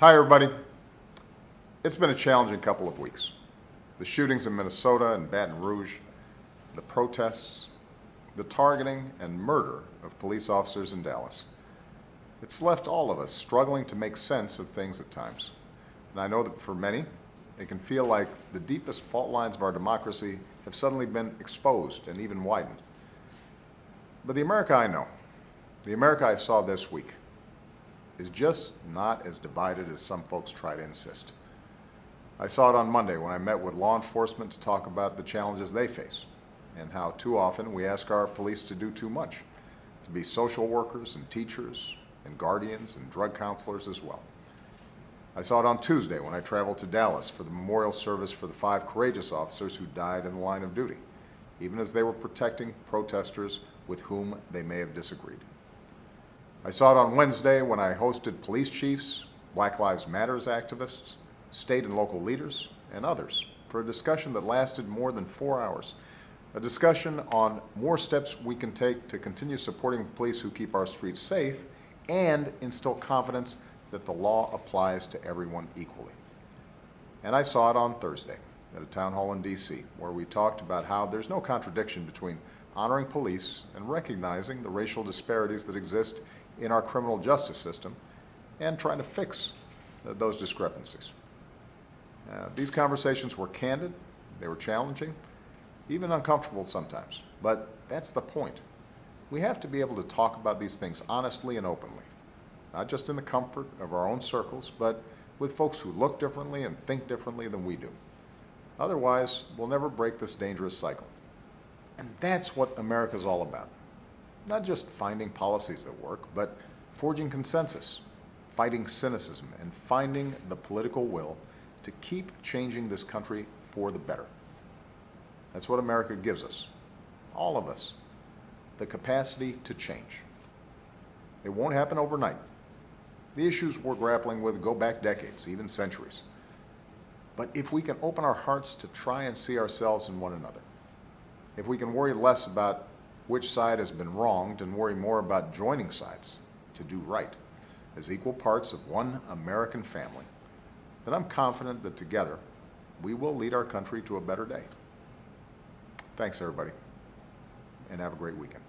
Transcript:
Hi, everybody. It's been a challenging couple of weeks. The shootings in Minnesota and Baton Rouge, the protests, the targeting and murder of police officers in Dallas. It's left all of us struggling to make sense of things at times. And I know that for many, it can feel like the deepest fault lines of our democracy have suddenly been exposed and even widened. But the America I know, the America I saw this week, is just not as divided as some folks try to insist. I saw it on Monday when I met with law enforcement to talk about the challenges they face and how too often we ask our police to do too much, to be social workers and teachers and guardians and drug counselors as well. I saw it on Tuesday when I traveled to Dallas for the memorial service for the five courageous officers who died in the line of duty, even as they were protecting protesters with whom they may have disagreed. I saw it on Wednesday when I hosted police chiefs, Black Lives Matters activists, state and local leaders, and others for a discussion that lasted more than four hours. A discussion on more steps we can take to continue supporting the police who keep our streets safe and instill confidence that the law applies to everyone equally. And I saw it on Thursday at a town hall in D.C., where we talked about how there's no contradiction between honoring police and recognizing the racial disparities that exist in our criminal justice system and trying to fix uh, those discrepancies. Uh, these conversations were candid, they were challenging, even uncomfortable sometimes, but that's the point. We have to be able to talk about these things honestly and openly, not just in the comfort of our own circles, but with folks who look differently and think differently than we do. Otherwise, we'll never break this dangerous cycle. And that's what America's all about. Not just finding policies that work, but forging consensus, fighting cynicism, and finding the political will to keep changing this country for the better. That's what America gives us, all of us, the capacity to change. It won't happen overnight. The issues we're grappling with go back decades, even centuries. But if we can open our hearts to try and see ourselves in one another, if we can worry less about which side has been wronged and worry more about joining sides to do right as equal parts of one American family, then I'm confident that together we will lead our country to a better day. Thanks, everybody, and have a great weekend.